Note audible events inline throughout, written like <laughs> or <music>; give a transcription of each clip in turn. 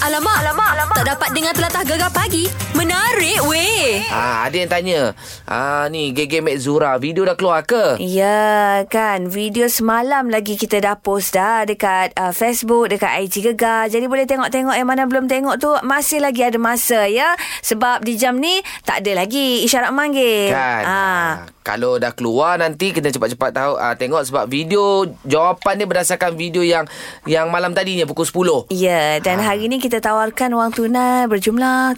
Alamak, alamak, alamak. Tak dapat dengar telatah gegar pagi. Menarik weh. Ah, ada yang tanya. Ah, ni GG Mek Zura, video dah keluar ke? Ya kan Video semalam lagi Kita dah post dah Dekat uh, Facebook Dekat IG Gegar Jadi boleh tengok-tengok Yang mana belum tengok tu Masih lagi ada masa ya Sebab di jam ni Tak ada lagi Isyarat manggil Kan. Ah. Kalau dah keluar nanti kita cepat-cepat tahu ah, tengok sebab video jawapan dia berdasarkan video yang yang malam tadinya pukul 10. Ya Dan Ah. hari ni kita tawarkan Wang tunai Berjumlah.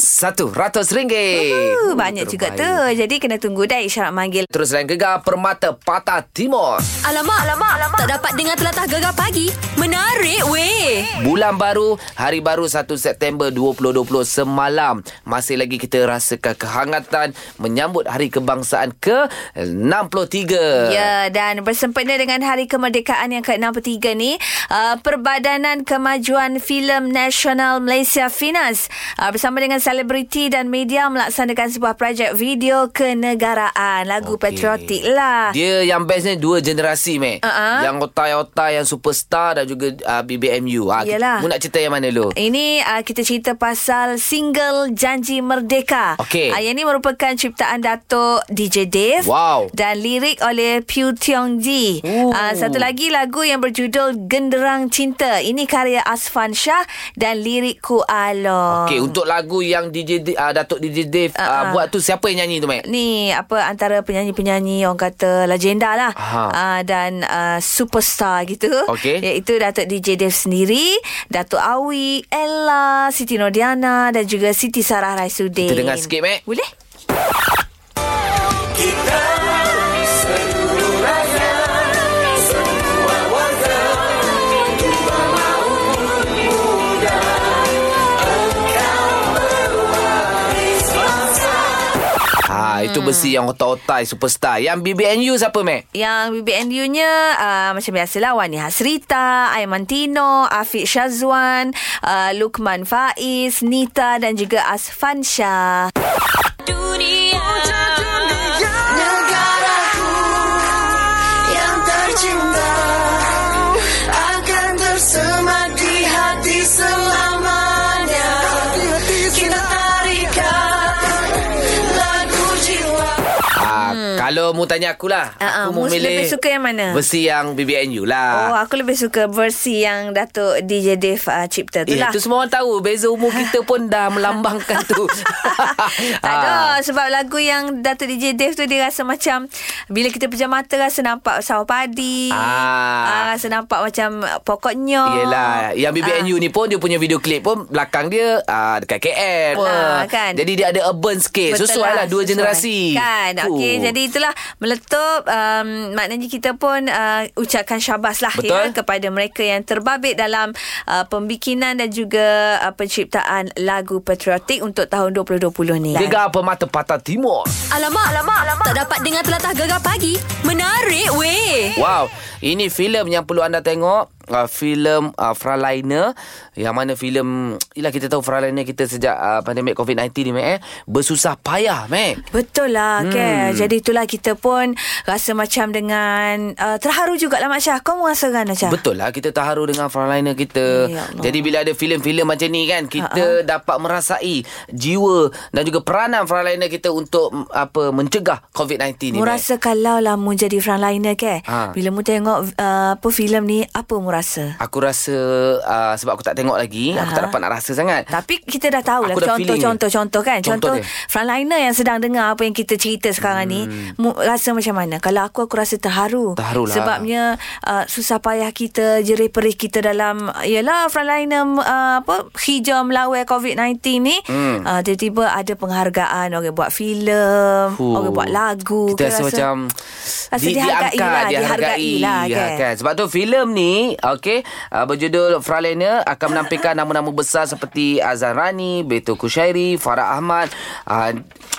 Satu ratus ringgit. Uh, banyak juga tu Jadi kena tunggu dah Isyarat manggil Terus lain gegar Permata Patah Timur. Alamak, alamak, alamak. Tak dapat dengar telatah gegar pagi. Menarik weh. Bulan baru, hari baru 1 September 2020 semalam. Masih lagi kita rasakan kehangatan menyambut Hari Kebangsaan ke-63. Ya, dan bersempena dengan Hari Kemerdekaan yang ke-63 ni, uh, Perbadanan Kemajuan Filem Nasional Malaysia FINAS uh, bersama dengan selebriti dan media melaksanakan sebuah projek video kenegaraan. Lagu Okey. patriotik lah. Dia yang bestnya dua generasi, Mek. Uh-uh. Yang otai-otai, yang superstar dan juga uh, BBMU. Ha, Yalah. Mu nak cerita yang mana dulu? Ini uh, kita cerita pasal single Janji Merdeka. Okey. Uh, yang ini merupakan ciptaan Datuk DJ Dave. Wow. Dan lirik oleh Piu Tiong Ji. Uh, satu lagi lagu yang berjudul Genderang Cinta. Ini karya Asfan Shah dan lirik Ku Along. Okey, untuk lagu yang DJ uh, Datuk DJ Dave uh, Uh-uh. buat tu siapa yang nyanyi tu, Mek? Ni apa antara penyanyi-penyanyi orang kata legenda lah Aha. uh, dan uh, superstar gitu Okey. iaitu Datuk DJ Dev sendiri Datuk Awi Ella Siti Nordiana dan juga Siti Sarah Raisuddin Kita dengar sikit, Mek. boleh itu besi yang otai-otai superstar. Yang BBNU siapa, Mek? yang BBNU-nya uh, macam biasalah Wani Hasrita, Aiman Tino, Afiq Syazwan, uh, Lukman Faiz, Nita dan juga Asfan Shah. Negaraku tercinta kalau mu tanya akulah, Ah, ah, aku mu milih lebih suka yang mana? Versi yang BBNU lah. Oh, aku lebih suka versi yang Datuk DJ Dave uh, cipta tu Eh, lah. tu semua orang tahu Beza umur kita pun dah <laughs> melambangkan tu <laughs> tak ada sebab lagu yang Datuk DJ Dave tu dia rasa macam bila kita pejam mata rasa nampak sawah padi. Ah. rasa nampak macam pokoknya. Yelah Yang BBNU Ah. ni pun Dia punya video klip pun Belakang dia uh, Dekat KL Ah, kan? Jadi dia ada urban sikit Sesuai lah Dua sesuai. generasi Kan Okey Oh. Jadi itulah Meletup um, Maknanya kita pun uh, Ucapkan syabas lah Betul. ya, Kepada mereka yang terbabit Dalam uh, Pembikinan dan juga uh, Penciptaan lagu patriotik Untuk tahun 2020 ni Gegar Permata Patah Timur Alamak, alamak, alamak. Tak dapat dengar telatah gegar pagi. Menarik weh. Wow Ini filem yang perlu anda tengok uh, Filem uh, Frontliner Yang mana filem Yelah kita tahu Frontliner kita Sejak uh, pandemik COVID-19 ni eh Bersusah payah Mek Betul lah hmm. kan Jadi itulah kita pun Rasa macam dengan uh, Terharu jugalah Mak Syah Kau merasakan Syah? Betul lah kita terharu dengan frontliner kita. Ya Allah. Jadi bila ada filem-filem macam ni kan kita dapat merasai jiwa dan juga peranan frontliner kita untuk apa mencegah COVID-19 ni. Mu Mek. rasa kalau lah mu jadi frontliner ke Ha. Bila mu tengok uh, apa filem ni Apa mu rasa? Aku rasa uh, sebab aku tak tengok lagi, aku Aha. tak dapat nak rasa sangat. Tapi kita dah tahu lah Aku dah feeling dia. contoh-contoh kan. Contoh Contoh, dia. frontliner yang sedang dengar apa yang kita cerita sekarang ni. Mu rasa macam mana? Kalau aku, aku rasa terharu. Hmm. Terharu lah. Sebabnya uh, susah payah kita, jerih perih kita dalam, yalah frontliner uh, apa hijau melawan COVID-19 ni. Hmm. Uh, tiba-tiba ada penghargaan. Orang buat filem, orang buat lagu. Kita rasa, macam rasa dihargai lah, dihargai lah, ya, kan? kan. Sebab tu filem ni okey uh, berjudul Frontliner akan menampilkan nama-nama besar seperti Azan Rani, Beto Kushairi, Farah Ahmad, uh,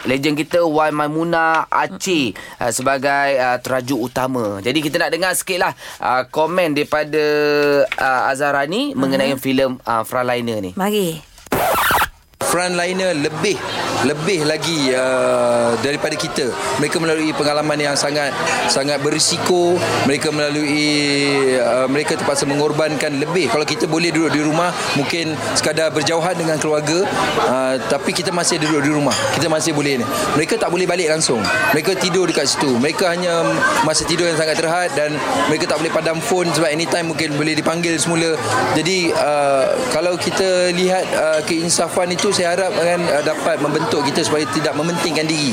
legend kita Wan Maimuna, Aceh uh, sebagai uh, terajuk utama. Jadi kita nak dengar sikitlah uh, komen daripada uh, Azan Rani mengenai filem uh, Frontliner ni. Mari. frontliner lebih lebih lagi uh, daripada kita. Mereka melalui pengalaman yang sangat sangat berisiko. Mereka melalui uh, mereka terpaksa mengorbankan lebih. Kalau kita boleh duduk di rumah, mungkin sekadar berjauhan dengan keluarga, uh, tapi kita masih duduk di rumah. Kita masih boleh ni. Mereka tak boleh balik langsung. Mereka tidur dekat situ. Mereka hanya masa tidur yang sangat terhad dan mereka tak boleh padam phone sebab anytime mungkin boleh dipanggil semula. Jadi uh, kalau kita lihat uh, keinsafan itu saya harap kan uh, dapat membentuk kita supaya tidak mementingkan diri.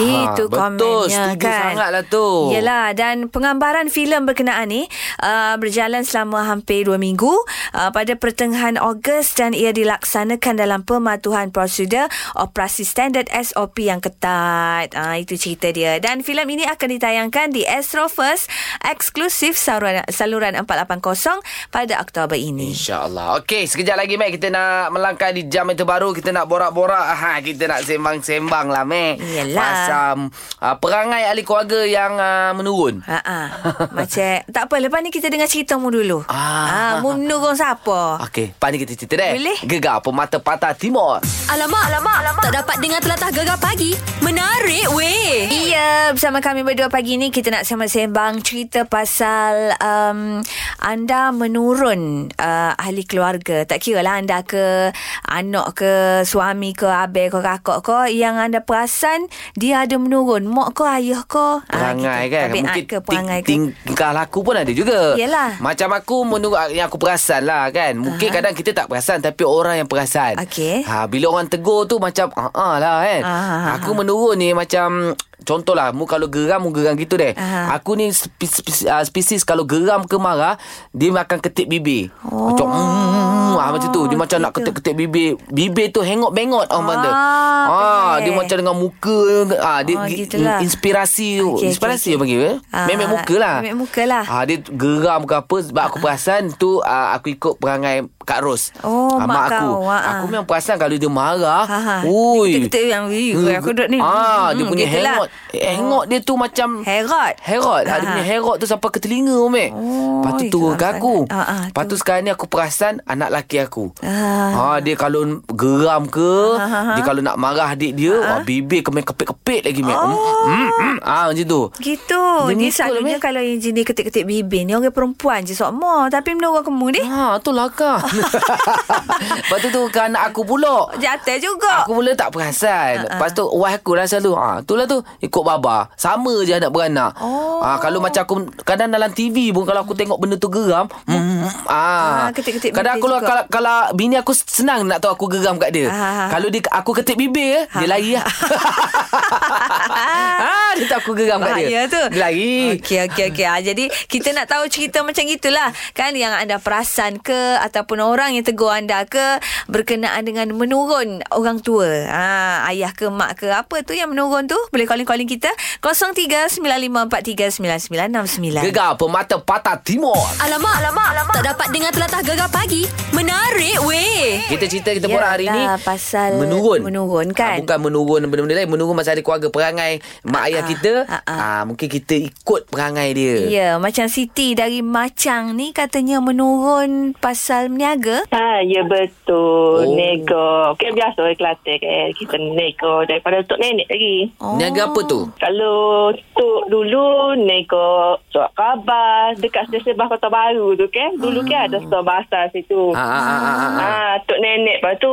Itu Ha, betul. komennya Setuju kan. sangatlah tu. Yelah dan penggambaran filem berkenaan ni uh, berjalan selama hampir dua minggu uh, pada pertengahan Ogos dan ia dilaksanakan dalam pematuhan prosedur operasi standard SOP yang ketat. Uh, itu cerita dia. Dan filem ini akan ditayangkan di Astro First eksklusif saluran, saluran 480 pada Oktober ini. InsyaAllah. Okey, sekejap lagi, Mek. Kita nak melangkah di jam yang terbaru. Kita nak borak-borak. Ha, kita nak sembang-sembang lah, Mek. Yelah. Pasal uh, perangai ahli keluarga yang uh, menurun. Ha ah. Macam tak apa lepas ni kita dengar cerita mu dulu. Ah. Ah, mu menurun siapa? Okey, lepas ni kita cerita deh. Boleh. Gegar Pemata Patah Timur. Alamak, alamak, alamak. Tak dapat dengar telatah gegar pagi. Menarik weh. Iya, bersama kami berdua pagi ni kita nak sembang-sembang cerita pasal um, anda menurun uh, ahli keluarga. Tak kira lah anda ke anak ke suami ke abe ke kakak ke yang anda perasan dia ada menurun. Mak ke ayah ke? Perangai gitu. kan Tabiat Mungkin ke perangai ke? ting- tingkah laku pun ada juga Yelah. Macam aku menurut Yang aku perasan lah kan Mungkin Aha. kadang kita tak perasan Tapi orang yang perasan Okey. ha, Bila orang tegur tu Macam ah lah kan Ah, Aku menurun ni Macam Contohlah Mu kalau geram Mu geram gitu deh Ah. Aku ni spesies, spesies, uh, spesies Kalau geram ke marah Dia akan ketip bibir Oh. Macam mm, ah, Macam tu Dia macam nak gitu. ketip-ketip bibir Bibir tu hengok-bengot Orang Ah, benda ah, Dia pelik. macam dengan muka ah, Dia Oh, gitulah. inspirasi tu Okey, Inspirasi okey, okay, panggil eh? Ah, Memek muka lah memek muka lah. ah, Dia geram ke apa Sebab aku perasan tu ah, Aku ikut perangai Kak Ros Oh, Ah, mak aku kau, ah, Aku ah. memang perasan Kalau dia marah Ha, ha. Ui yang, "Ih, aku duduk ni." ah, Dia Hmm, punya gitulah. Hengok Hengok dia tu macam Herot. Herot ha. Dia Ha. punya herot tu Sampai ke telinga Mek Oh, Lepas tu turun ke aku Ah, ah, Lepas tu sekarang ni aku perasan Anak laki aku Ah. ha, Dia kalau geram ke Ha, ha, ha. Dia kalau nak marah adik dia wah, Bibir kemai kepit-kepit lagi Mek Oh. mm, mm, ah, Macam tu Gitu. Dia Dia, selalunya kalau yang jenis ketik-ketik bibir ni orang perempuan je sokmo. Tapi menurut kamu ni Ha, tu lah kah. <laughs> Lepas tu tu anak aku pula. jatuh juga. Aku mula tak perasan. Ha, ha. Lepas tu wife aku lah selalu. Ha, tu lah tu ikut baba. Sama je anak beranak. Oh. Ha, kalau macam aku kadang dalam TV pun kalau aku tengok benda tu geram, mm, ah. Ah, ketik-ketik kadang aku juga. kalau kalau bini aku senang nak tahu aku geram kat dia. Ah, ah, ah. Kalau dia aku ketik bibir, dia lari lah. <laughs> ah, dia tahu aku geram kat dia. Bahaya tu. Dia lari. Okey okey okey. Ah, jadi kita nak tahu cerita macam itulah kan yang anda perasan ke ataupun orang yang tegur anda ke berkenaan dengan menurun orang tua. Ha, ayah ke mak ke apa tu yang menurun tu? Boleh calling-calling kita 0395439969. Gegar pemata patah timur. Alamak, alamak, alamak. Tak dapat dengar telatah gegar pagi. Menarik weh. Kita cerita kita borak hari ni pasal menurun. menurun kan? Ah, bukan menurun benda-benda lain, menurun masa ada keluarga perangai mak ayah ah, kita. ah, ah. Ah, mungkin kita ikut perangai dia. Ya, macam Siti dari Macang ni katanya menurun pasal meniaga. Ha, ya betul. Oh. Nego. Kan biasa orang Kelantan kan. Kita nego daripada tok nenek lagi. Oh. Niaga apa tu? Kalau tok dulu nego surat khabar dekat stesen bas kota baru tu kan. Dulu kan ada store bahasa situ. Ah, ah, ah, ah, ah. Ha, tok nenek lepas tu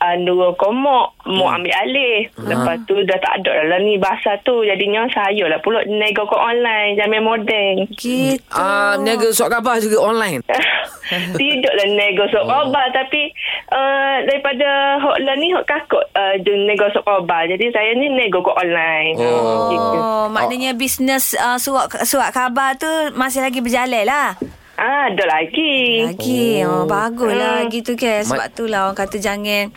anu komok mau ambil alih. Lepas tu dah tak ada lah ni bahasa tu. Jadinya saya lah pula nego ke online. Jamin modeng. Gitu. Ah, niaga surat khabar juga online. <laughs> Tidaklah nego sok Oh. obat tapi uh, daripada hotline ni hot kakut uh, nego sok obat. Jadi saya ni nego ke online. Oh. Gitu. Oh, maknanya bisnes uh, surat surat khabar tu masih lagi berjalan lah. Ah, ada lagi. Lagi. Oh, Oh. baguslah Hmm. gitu kan. Sebab Ma- tu lah orang kata jangan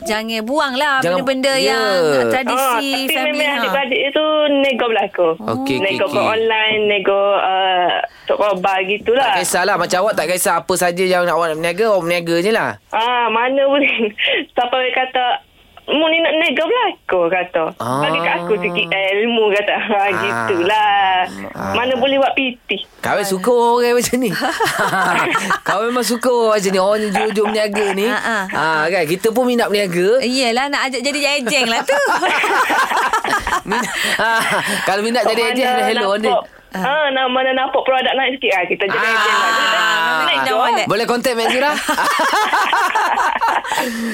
jangan buang lah Jangan- benda-benda ya. yang Ah, tradisi tapi family. memang ha. adik-beradik itu nego berlaku. Okey, okey, nego ke okey. online, nego uh, obat Tak gitulah. kisahlah macam awak tak kisah apa saja yang awak nak berniaga, awak berniaga je lah. Ah, mana boleh. <laughs> Siapa yang kata Mu ni nak nega belakang kata. Ah. Bagi kat aku sikit ilmu kata. Ha, <laughs> gitulah. Mana boleh buat piti. Kawin suka orang macam ni. <laughs> Kawin memang suka orang macam ni. Orang yang jujur berniaga ni. Ha, ha. Ha, kan? Kita pun minat berniaga. Yelah nak ajak jadi jejeng lah tu. <laughs> minat, ha, kalau minat jadi Mana ejen, hello ni. Nampak- Ha, nak mana nampak produk naik sikit ah kita jadi Ah. lah. Ah. Naik Dah jual. boleh. Boleh kontak Mek Zira? <laughs>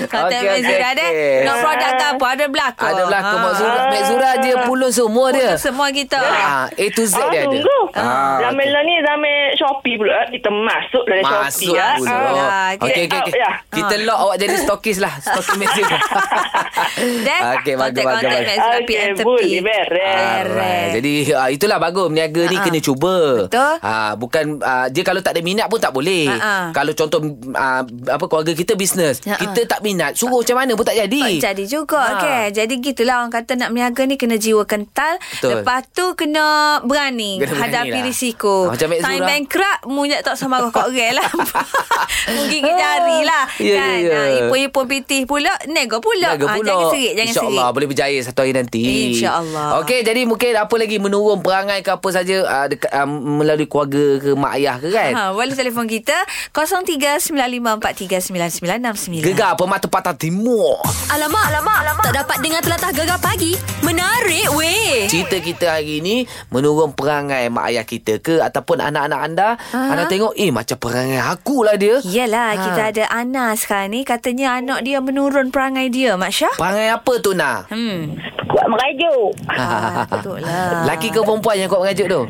Kata Okey, Mek okey, Zura deh. Nak produk ke apa? Ada belakang. Ada belakang. Mak Zura. Mek Zura dia pulun semua dia. Semua kita. Ah, A to Z Ah, dia ada. tunggu. Ah, Zaman lah ni zaman Shopee pula. Kita masuk dalam Shopee. Masuk ah. dulu. Ah, Okey, okey, okey. ya. Kita lock awak jadi stokis lah. Stokis Mek Zura. Dan <laughs> Okey, bagus, bagus, Okey, PM tepi. boleh, beres. Jadi uh, itulah bagus berniaga ni Ha-ha. kena cuba. Betul. Ah bukan uh, dia kalau tak ada minat pun tak boleh. Ha-ha. Kalau contoh uh, apa keluarga kita bisnes, Ha-ha. kita tak minat, suruh macam mana pun tak jadi. Tak jadi juga Ha. ha. okay. Jadi gitulah orang kata nak berniaga ni kena jiwa kental. Betul. Lepas tu kena berani Kena hadapi lah. risiko. Ah, macam Time Zura. bankrupt munyak tak sama kau orang lah. <laughs> Menggigit jari lah. Ya, ya, kan? ya. Ah, Ipun-ipun pitih pula, nego pula. Ah, pula. jangan serik, jangan InsyaAllah serik. boleh berjaya satu hari nanti. InsyaAllah. Okey, jadi mungkin apa lagi menurun perangai ke apa saja uh, dekat, uh, melalui keluarga ke mak ayah ke kan? Ha, boleh telefon kita 0395439969. Gegar Permata Patah Timur. Alamak, alamak, alamak. Tak dapat dengar telatah gegar pagi. Menarik weh. Cerita kita hari ni menurun perangai mak ayah kita ke ataupun anak-anak anda. Aha. Anda tengok, eh macam perangai aku lah dia. Yalah, Ha. kita ada Ana sekarang ni. Katanya anak dia menurun perangai dia, Mak Syah. Perangai apa tu nak? Hmm. Merajuk. Ah, betul lah. Laki ke perempuan yang kuat mengajuk tu?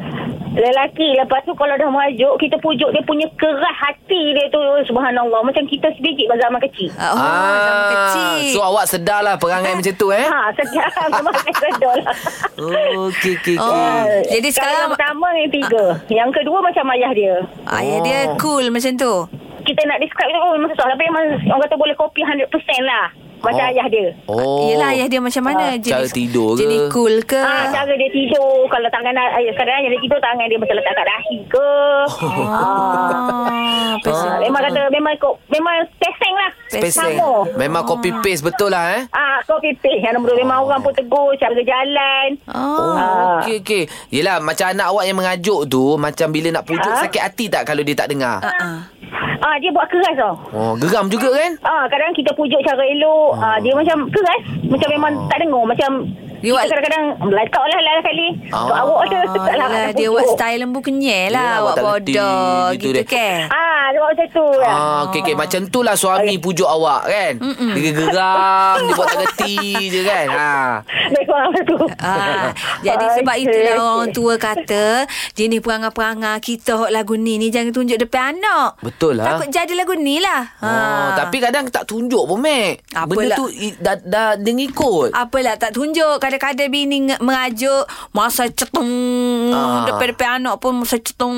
Lelaki. Lepas tu kalau dah merajuk, kita pujuk dia punya keras hati dia tu. Subhanallah. Macam kita sebiji pada zaman kecil. Oh, zaman kecil. So awak sedar lah perangai <laughs> macam tu eh? Ha, sedap. Memang saya sedar lah. Oh, okey, okey, okey. Oh, jadi sekarang yang pertama yang tiga. Yang kedua macam ayah dia. ayah dia Oh. cool macam tu. Kita nak describe tu oh, memang susah. Tapi memang orang kata boleh copy 100% lah. Macam Oh. ayah dia. Oh. Yelah ayah dia macam mana? Ah, cara tidur ke? Jenis cool ke? Ah, cara dia tidur. Kalau tangan ayah sekarang ayah dia tidur, tangan dia macam letak kat dahi ke. <laughs> Ah, Ah, memang kata memang kok memang peseng lah. Spacing. Sama. Memang copy paste betul lah eh? Ah, kau pipih. Yang nombor dua memang orang pun tegur cara jalan. Oh. Oh, okey okey. Yelah macam anak awak yang mengajuk tu macam bila nak pujuk Ha? sakit hati tak kalau dia tak dengar? Ah, ah. Ah, dia buat keras tau. Oh, geram juga kan? Ah, kadang kita pujuk cara elok. Ah, dia macam keras. Macam memang tak dengar. Macam Dia kita buat- kadang-kadang letak lah lain kali. Ah. Oh. Awak ada tak lah. Yelah, nak dia buat style lembu kenyal lah. Awak bodoh gitu gitu, dia. kan? Ah, dia buat macam tu lah. Ah, okey okey macam tu lah suami pujuk awak kan. Dia geram, dia buat tak reti je kan. Ha. Kurang macam tu. Ah, jadi sebab Okey, itulah orang tua kata jenis perangai-perangai kita hok lagu ni ni jangan tunjuk depan anak. Betul lah. Takut jadi lagu ni lah. Oh, tapi kadang tak tunjuk pun, Mek. Apalah. Benda tu i- dah, dah dia ngikut. Apalah tak tunjuk Kadang-kadang bini merajuk Masa cetung Ah. Depan-depan anak pun Masa cetung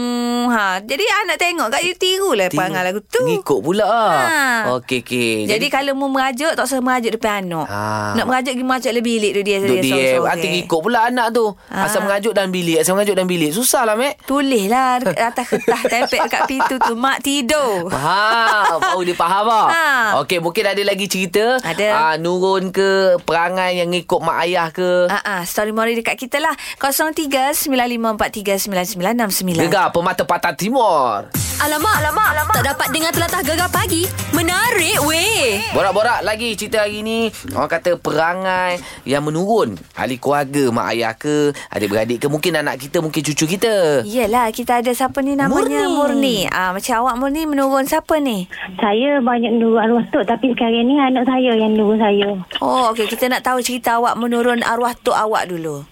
ha. Jadi anak tengok kat you Tiru lah perangai lagu tu Ngikut pula. Ha. Okey okey. Jadi, kalau mau merajuk Tak usah merajuk depan anak Ha. Nak merajuk Pergi merajuk lebih bilik tu dia Duk dia sorang-sorang. Nanti ngikut pula anak tu Ah. Asal mengajuk dalam bilik Asal mengajuk dalam bilik Susah lah Mek Tulis lah dekat <laughs> atas kertas Tempel kat pintu tu Mak tidur Faham Baru dia faham tak Ha. Okey mungkin ada lagi cerita Ada. Ah, Nurun ke Perangai yang ngikut mak ayah ke Ah, ah, story mori dekat kita lah 0395439969 Gegar Pemata Patah Timur Alamak, alamak, alamak. Tak dapat dengar telatah gegar pagi. Menarik weh. Borak-borak lagi cerita hari ni Orang kata perangai yang menurun Ahli keluarga mak ayah ke Adik-beradik ke Mungkin anak kita Mungkin cucu kita Yelah kita ada siapa ni namanya Murni, Murni. Ah, Macam awak Murni menurun siapa ni? Saya banyak nurut arwah tok tapi sekarang ni anak saya yang nurut saya. Oh okey kita nak tahu cerita awak menurun arwah tok awak dulu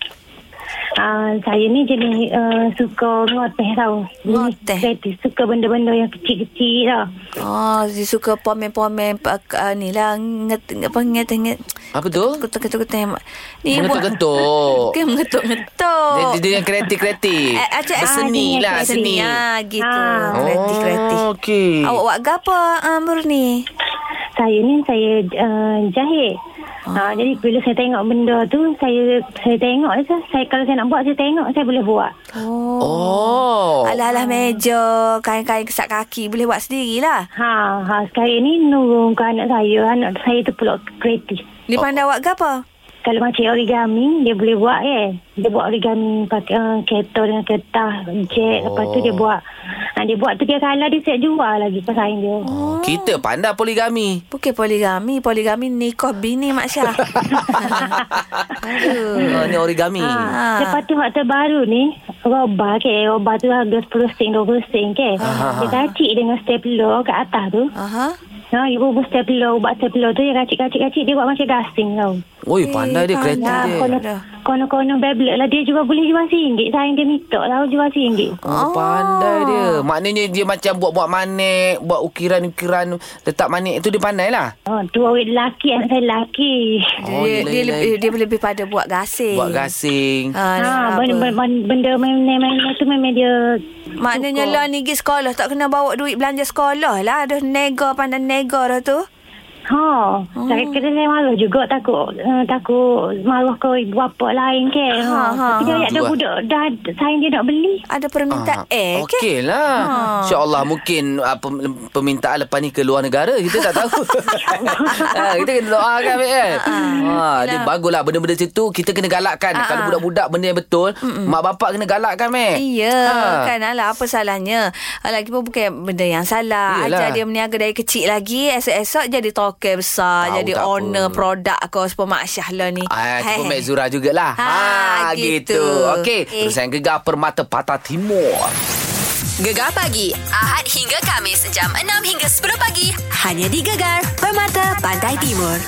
Uh, saya ni jenis uh, suka ngoteh tau. Jenis Ngoteh. kreatif. Suka benda-benda yang kecil-kecil tau. Oh dia suka pomen-pomen uh, Ni lah nget, Apa nget, nget Apa tu? Ketuk-ketuk Ni buat- Mengetuk-ketuk Ke mengetuk-ngetuk dia, dia, dia yang kreatif-kreatif Eh, acak- Berseni ah, lah Seni Ah, gitu. Ah. Kreatif-kreatif. Oh, okey. Awak buat apa uh, Murni? Saya ni saya uh, jahit. Ha, jadi bila saya tengok benda tu saya saya tengok je saya kalau saya nak buat saya tengok saya boleh buat. Oh. Oh. Alah-alah meja, kain-kain kesak kaki boleh buat sendirilah. Ha ha sekarang ni nurung ke anak saya anak saya tu pula kreatif. Dia pandai buat ke apa? Kalau macam origami, dia boleh buat kan. Dia buat origami pakai uh, kereta dengan kertas, jet. Lepas tu dia buat. Ha, dia buat tu dia kalah, dia siap jual lagi pesaing dia. Oh. Kita pandai poligami. Bukan poligami. Poligami nikah bini Mak Syah. Aduh. <laughs> Oh, ni origami. Ha. Lepas tu hak terbaru ni, robah ke. Robah tu harga 10 sen, 20 sen ke. Dia kacik dengan stapler kat atas tu. Aha. Ha, ibu buat stapler, ubat stapler tu dia kacik-kacik-kacik. Dia buat macam gasing tau. Oi, pandai dia pandai. kereta dia. kono, kono-kono Beyblade lah. Dia juga boleh jual RM1. Sayang dia minta lah jual RM1. Oh, pandai dia. Maknanya dia macam buat-buat manik, buat ukiran-ukiran, letak manik itu dia pandai lah. Oh, tu awet lelaki, anak saya lelaki. Oh, dia, yelah, dia, yelah. lebih, dia lebih pada buat gasing. Buat gasing. Ha, Ha, benda, benda, benda main-main tu memang dia Maknanya lah ni pergi sekolah tak kena bawa duit belanja sekolah lah. Aduh nega pandai nega dah tu. Ha, oh. saya kena saya malu juga takut uh, takut malu ke ibu bapa lain ke. Ha, Ha, ha, Tapi dia ha. ada Jual. budak dah sayang dia nak beli. Ada permintaan eh ke? Okey lah. Ha. InsyaAllah mungkin uh, pem- permintaan lepas ni ke luar negara. Kita tak tahu. ha, <laughs> kita kena doakan Mek, kan. Ha, dia baguslah benda-benda macam tu kita kena galakkan. Ha, Kalau ha. budak-budak benda yang betul, mak bapak kena galakkan Mek. Iya Ha. kan alah apa salahnya Lagipun bukan benda yang salah Iyalah. Ajar dia meniaga dari kecil lagi Esok-esok jadi token besar Tahu Jadi owner apa. produk kau Sepuluh Mak Syah lah ni Ah, Hei. tu Mek Zura jugalah. Ha, Ha, gitu. gitu. Okey, Eh. perusahaan gegar Permata Patah Timur. Gegar pagi Ahad hingga Kamis jam 6 hingga 10 pagi hanya di Gegar Permata Pantai Timur.